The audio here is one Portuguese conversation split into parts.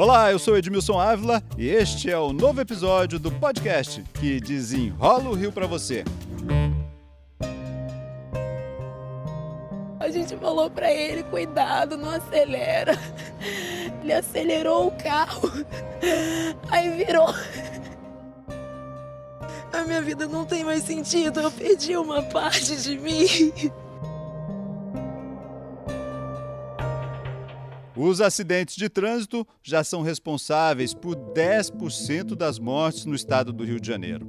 Olá, eu sou Edmilson Ávila e este é o novo episódio do podcast que desenrola o Rio para você. A gente falou para ele, cuidado, não acelera. Ele acelerou o carro. Aí virou. A minha vida não tem mais sentido. Eu perdi uma parte de mim. Os acidentes de trânsito já são responsáveis por 10% das mortes no estado do Rio de Janeiro.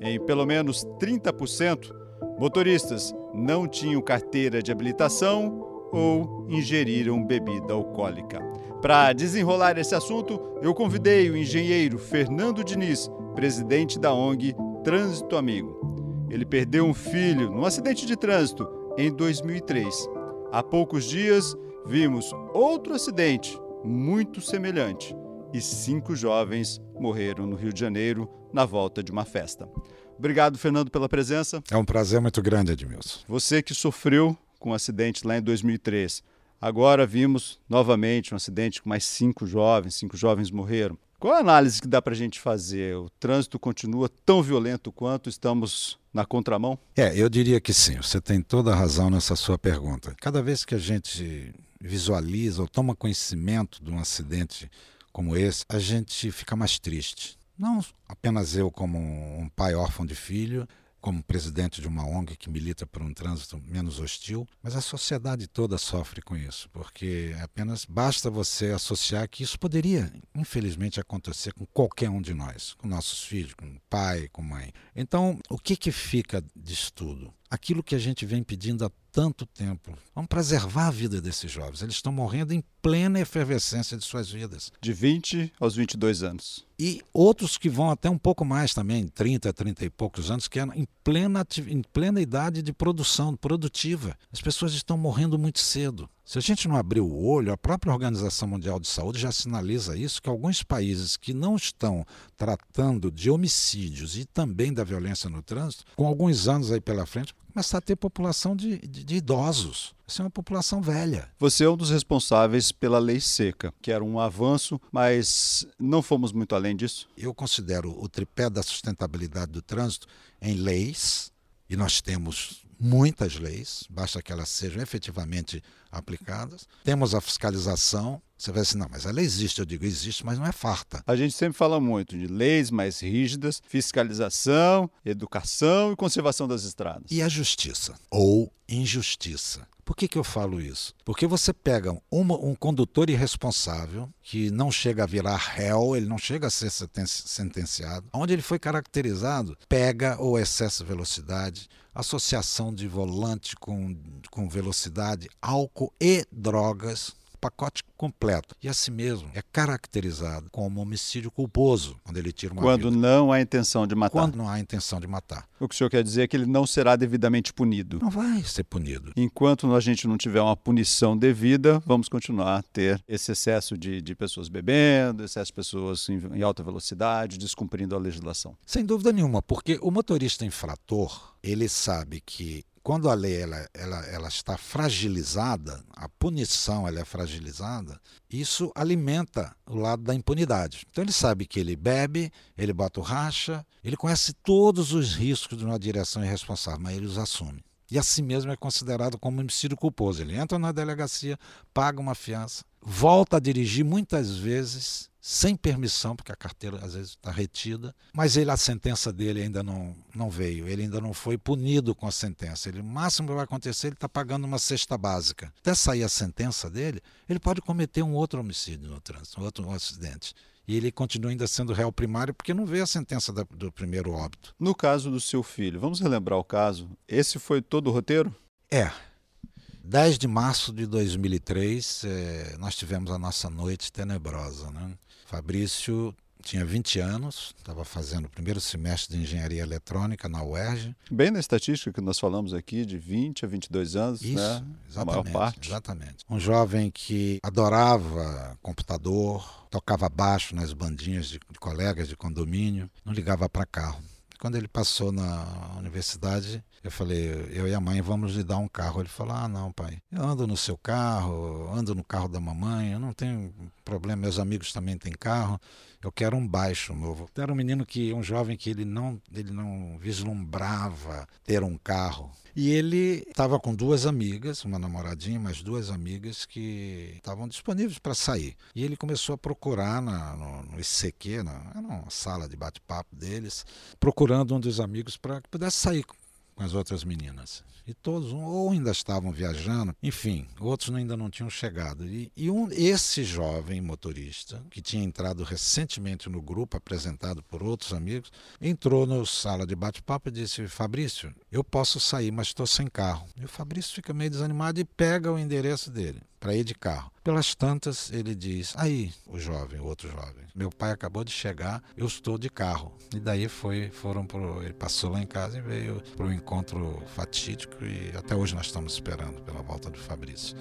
Em pelo menos 30%, motoristas não tinham carteira de habilitação ou ingeriram bebida alcoólica. Para desenrolar esse assunto, eu convidei o engenheiro Fernando Diniz, presidente da ONG Trânsito Amigo. Ele perdeu um filho num acidente de trânsito em 2003. Há poucos dias, vimos outro acidente muito semelhante e cinco jovens morreram no Rio de Janeiro na volta de uma festa. Obrigado, Fernando, pela presença. É um prazer muito grande, Edmilson. Você que sofreu com um acidente lá em 2003. Agora vimos novamente um acidente com mais cinco jovens, cinco jovens morreram. Qual a análise que dá para a gente fazer? O trânsito continua tão violento quanto estamos na contramão? É, eu diria que sim. Você tem toda a razão nessa sua pergunta. Cada vez que a gente visualiza ou toma conhecimento de um acidente como esse, a gente fica mais triste. Não apenas eu, como um pai órfão de filho, como presidente de uma ONG que milita por um trânsito menos hostil, mas a sociedade toda sofre com isso, porque apenas basta você associar que isso poderia, infelizmente, acontecer com qualquer um de nós, com nossos filhos, com pai, com mãe. Então, o que, que fica disso tudo? Aquilo que a gente vem pedindo há tanto tempo. Vamos preservar a vida desses jovens. Eles estão morrendo em plena efervescência de suas vidas. De 20 aos 22 anos. E outros que vão até um pouco mais também, 30, 30 e poucos anos, que é em plena, em plena idade de produção, produtiva. As pessoas estão morrendo muito cedo. Se a gente não abrir o olho, a própria Organização Mundial de Saúde já sinaliza isso, que alguns países que não estão tratando de homicídios e também da violência no trânsito, com alguns anos aí pela frente, começar a ter população de, de, de idosos. Isso é uma população velha. Você é um dos responsáveis pela lei seca, que era um avanço, mas não fomos muito além disso? Eu considero o tripé da sustentabilidade do trânsito em leis, e nós temos muitas leis, basta que elas sejam efetivamente aplicadas. Temos a fiscalização. Você vai assim, não, mas a lei existe. Eu digo, existe, mas não é farta. A gente sempre fala muito de leis mais rígidas, fiscalização, educação e conservação das estradas. E a justiça, ou injustiça. Por que, que eu falo isso? Porque você pega uma, um condutor irresponsável, que não chega a virar réu, ele não chega a ser sentenciado, onde ele foi caracterizado, pega o excesso de velocidade, associação de volante com, com velocidade, álcool e drogas, pacote completo. E assim mesmo é caracterizado como homicídio culposo, quando ele tira uma Quando vida. não há intenção de matar. Quando não há intenção de matar. O que o senhor quer dizer é que ele não será devidamente punido. Não vai ser punido. Enquanto a gente não tiver uma punição devida, vamos continuar a ter esse excesso de, de pessoas bebendo, excesso de pessoas em, em alta velocidade, descumprindo a legislação. Sem dúvida nenhuma, porque o motorista infrator, ele sabe que quando a lei ela, ela, ela está fragilizada, a punição ela é fragilizada, isso alimenta o lado da impunidade. Então ele sabe que ele bebe, ele bota o racha, ele conhece todos os riscos de uma direção irresponsável, mas ele os assume. E assim mesmo é considerado como homicídio culposo. Ele entra na delegacia, paga uma fiança, volta a dirigir muitas vezes sem permissão, porque a carteira às vezes está retida, mas ele a sentença dele ainda não, não veio, ele ainda não foi punido com a sentença. Ele, o máximo que vai acontecer, ele está pagando uma cesta básica. Até sair a sentença dele, ele pode cometer um outro homicídio no trânsito, um outro um acidente. E ele continua ainda sendo réu primário porque não veio a sentença da, do primeiro óbito. No caso do seu filho, vamos relembrar o caso. Esse foi todo o roteiro? É. 10 de março de 2003, é, nós tivemos a nossa noite tenebrosa. Né? Fabrício tinha 20 anos, estava fazendo o primeiro semestre de engenharia eletrônica na UERJ. Bem na estatística que nós falamos aqui, de 20 a 22 anos, Isso, né? exatamente, a maior parte. Exatamente. Um jovem que adorava computador, tocava baixo nas bandinhas de, de colegas de condomínio, não ligava para carro. Quando ele passou na universidade, eu falei, eu e a mãe vamos lhe dar um carro. Ele falou, ah, não, pai, eu ando no seu carro, ando no carro da mamãe, eu não tenho problema, meus amigos também têm carro, eu quero um baixo novo. Era um menino que, um jovem que ele não, ele não vislumbrava ter um carro. E ele estava com duas amigas, uma namoradinha, mais duas amigas que estavam disponíveis para sair. E ele começou a procurar na, no, no ICQ, na, era uma sala de bate-papo deles, procurando um dos amigos para que pudesse sair com as outras meninas. E todos ou ainda estavam viajando, enfim, outros ainda não tinham chegado. E, e um, esse jovem motorista, que tinha entrado recentemente no grupo, apresentado por outros amigos, entrou na sala de bate-papo e disse: Fabrício, eu posso sair, mas estou sem carro. E o Fabrício fica meio desanimado e pega o endereço dele para ir de carro. Pelas tantas, ele diz: Aí, o jovem, o outro jovem, meu pai acabou de chegar, eu estou de carro. E daí foi, foram pro, ele passou lá em casa e veio para o encontro fatídico e até hoje nós estamos esperando pela volta do Fabrício.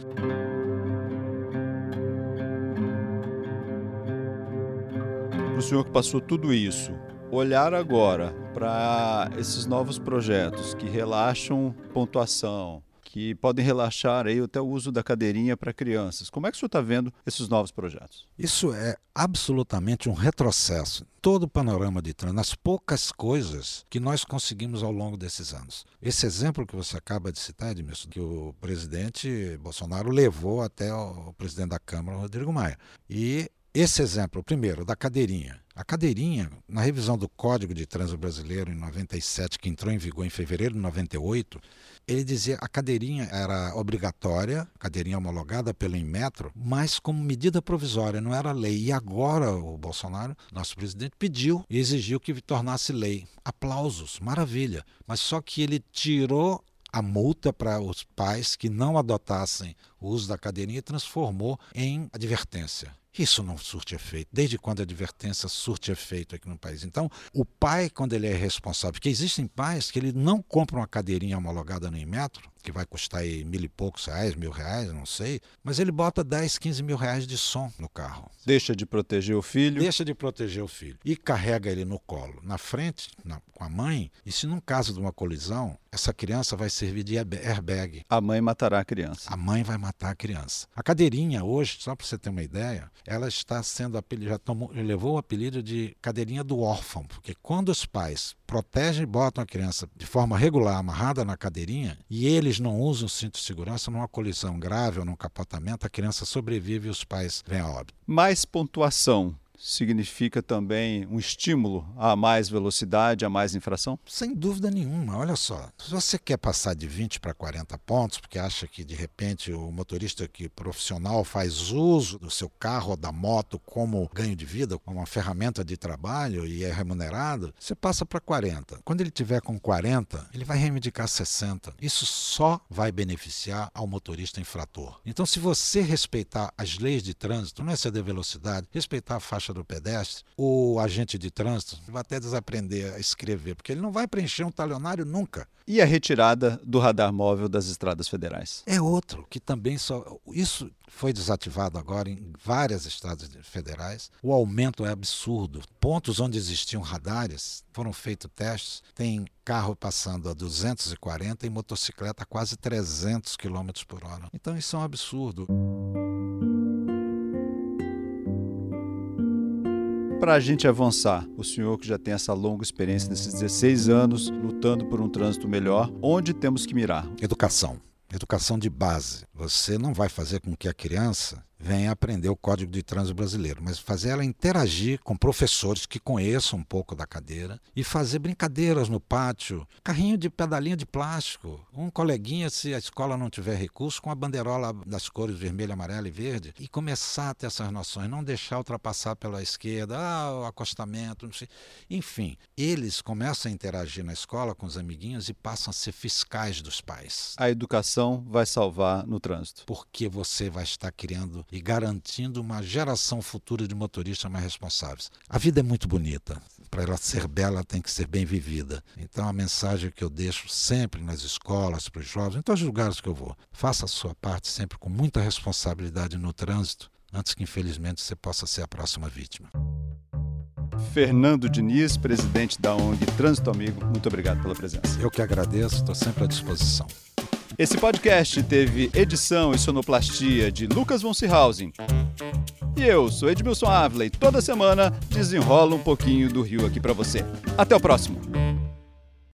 O senhor que passou tudo isso, olhar agora para esses novos projetos que relaxam pontuação, que podem relaxar aí até o uso da cadeirinha para crianças. Como é que o senhor está vendo esses novos projetos? Isso é absolutamente um retrocesso. Todo o panorama de trânsito, nas poucas coisas que nós conseguimos ao longo desses anos. Esse exemplo que você acaba de citar, Edmilson, que o presidente Bolsonaro levou até o presidente da Câmara, Rodrigo Maia. E esse exemplo, primeiro, da cadeirinha. A cadeirinha, na revisão do Código de Trânsito Brasileiro em 97, que entrou em vigor em fevereiro de 98, ele dizia a cadeirinha era obrigatória, cadeirinha homologada pelo Inmetro, mas como medida provisória, não era lei. E agora o Bolsonaro, nosso presidente, pediu e exigiu que tornasse lei. Aplausos, maravilha. Mas só que ele tirou a multa para os pais que não adotassem o uso da cadeirinha e transformou em advertência. Isso não surte efeito. Desde quando a advertência surte efeito aqui no país? Então, o pai, quando ele é responsável, porque existem pais que ele não compram uma cadeirinha homologada no Inmetro, que vai custar aí mil e poucos reais, mil reais, não sei, mas ele bota 10, 15 mil reais de som no carro. Deixa de proteger o filho. Deixa de proteger o filho. E carrega ele no colo, na frente, na, com a mãe, e se num caso de uma colisão, essa criança vai servir de airbag. A mãe matará a criança. A mãe vai matar a criança. A cadeirinha hoje, só para você ter uma ideia, ela está sendo apelidada, já tomou, levou o apelido de cadeirinha do órfão, porque quando os pais protegem e botam a criança de forma regular, amarrada na cadeirinha, e eles não usam o cinto de segurança numa colisão grave ou num capotamento, a criança sobrevive e os pais vêm a óbito. Mais pontuação significa também um estímulo a mais velocidade, a mais infração? Sem dúvida nenhuma. Olha só, se você quer passar de 20 para 40 pontos, porque acha que de repente o motorista que profissional faz uso do seu carro ou da moto como ganho de vida, como uma ferramenta de trabalho e é remunerado, você passa para 40. Quando ele tiver com 40, ele vai reivindicar 60. Isso só vai beneficiar ao motorista infrator. Então, se você respeitar as leis de trânsito, não é ceder velocidade, respeitar a faixa faixa do pedestre, o agente de trânsito vai até desaprender a escrever, porque ele não vai preencher um talionário nunca. E a retirada do radar móvel das estradas federais? É outro que também só. Isso foi desativado agora em várias estradas federais. O aumento é absurdo. Pontos onde existiam radares foram feitos testes. Tem carro passando a 240 e motocicleta a quase 300 km por hora. Então isso é um absurdo. Para a gente avançar, o senhor que já tem essa longa experiência nesses 16 anos lutando por um trânsito melhor, onde temos que mirar? Educação. Educação de base. Você não vai fazer com que a criança venha aprender o Código de Trânsito Brasileiro, mas fazer ela interagir com professores que conheçam um pouco da cadeira e fazer brincadeiras no pátio, carrinho de pedalinho de plástico, um coleguinha, se a escola não tiver recurso, com a bandeirola das cores vermelho, amarelo e verde, e começar a ter essas noções, não deixar ultrapassar pela esquerda, ah, o acostamento, não sei. Enfim, eles começam a interagir na escola com os amiguinhos e passam a ser fiscais dos pais. A educação vai salvar no trânsito. Porque você vai estar criando e garantindo uma geração futura de motoristas mais responsáveis. A vida é muito bonita. Para ela ser bela, tem que ser bem vivida. Então, a mensagem que eu deixo sempre nas escolas, para os jovens, em todos os lugares que eu vou, faça a sua parte sempre com muita responsabilidade no trânsito, antes que, infelizmente, você possa ser a próxima vítima. Fernando Diniz, presidente da ONG Trânsito Amigo. Muito obrigado pela presença. Eu que agradeço, estou sempre à disposição. Esse podcast teve edição e sonoplastia de Lucas von Seehausen. E eu sou Edmilson e toda semana desenrola um pouquinho do Rio aqui para você. Até o próximo!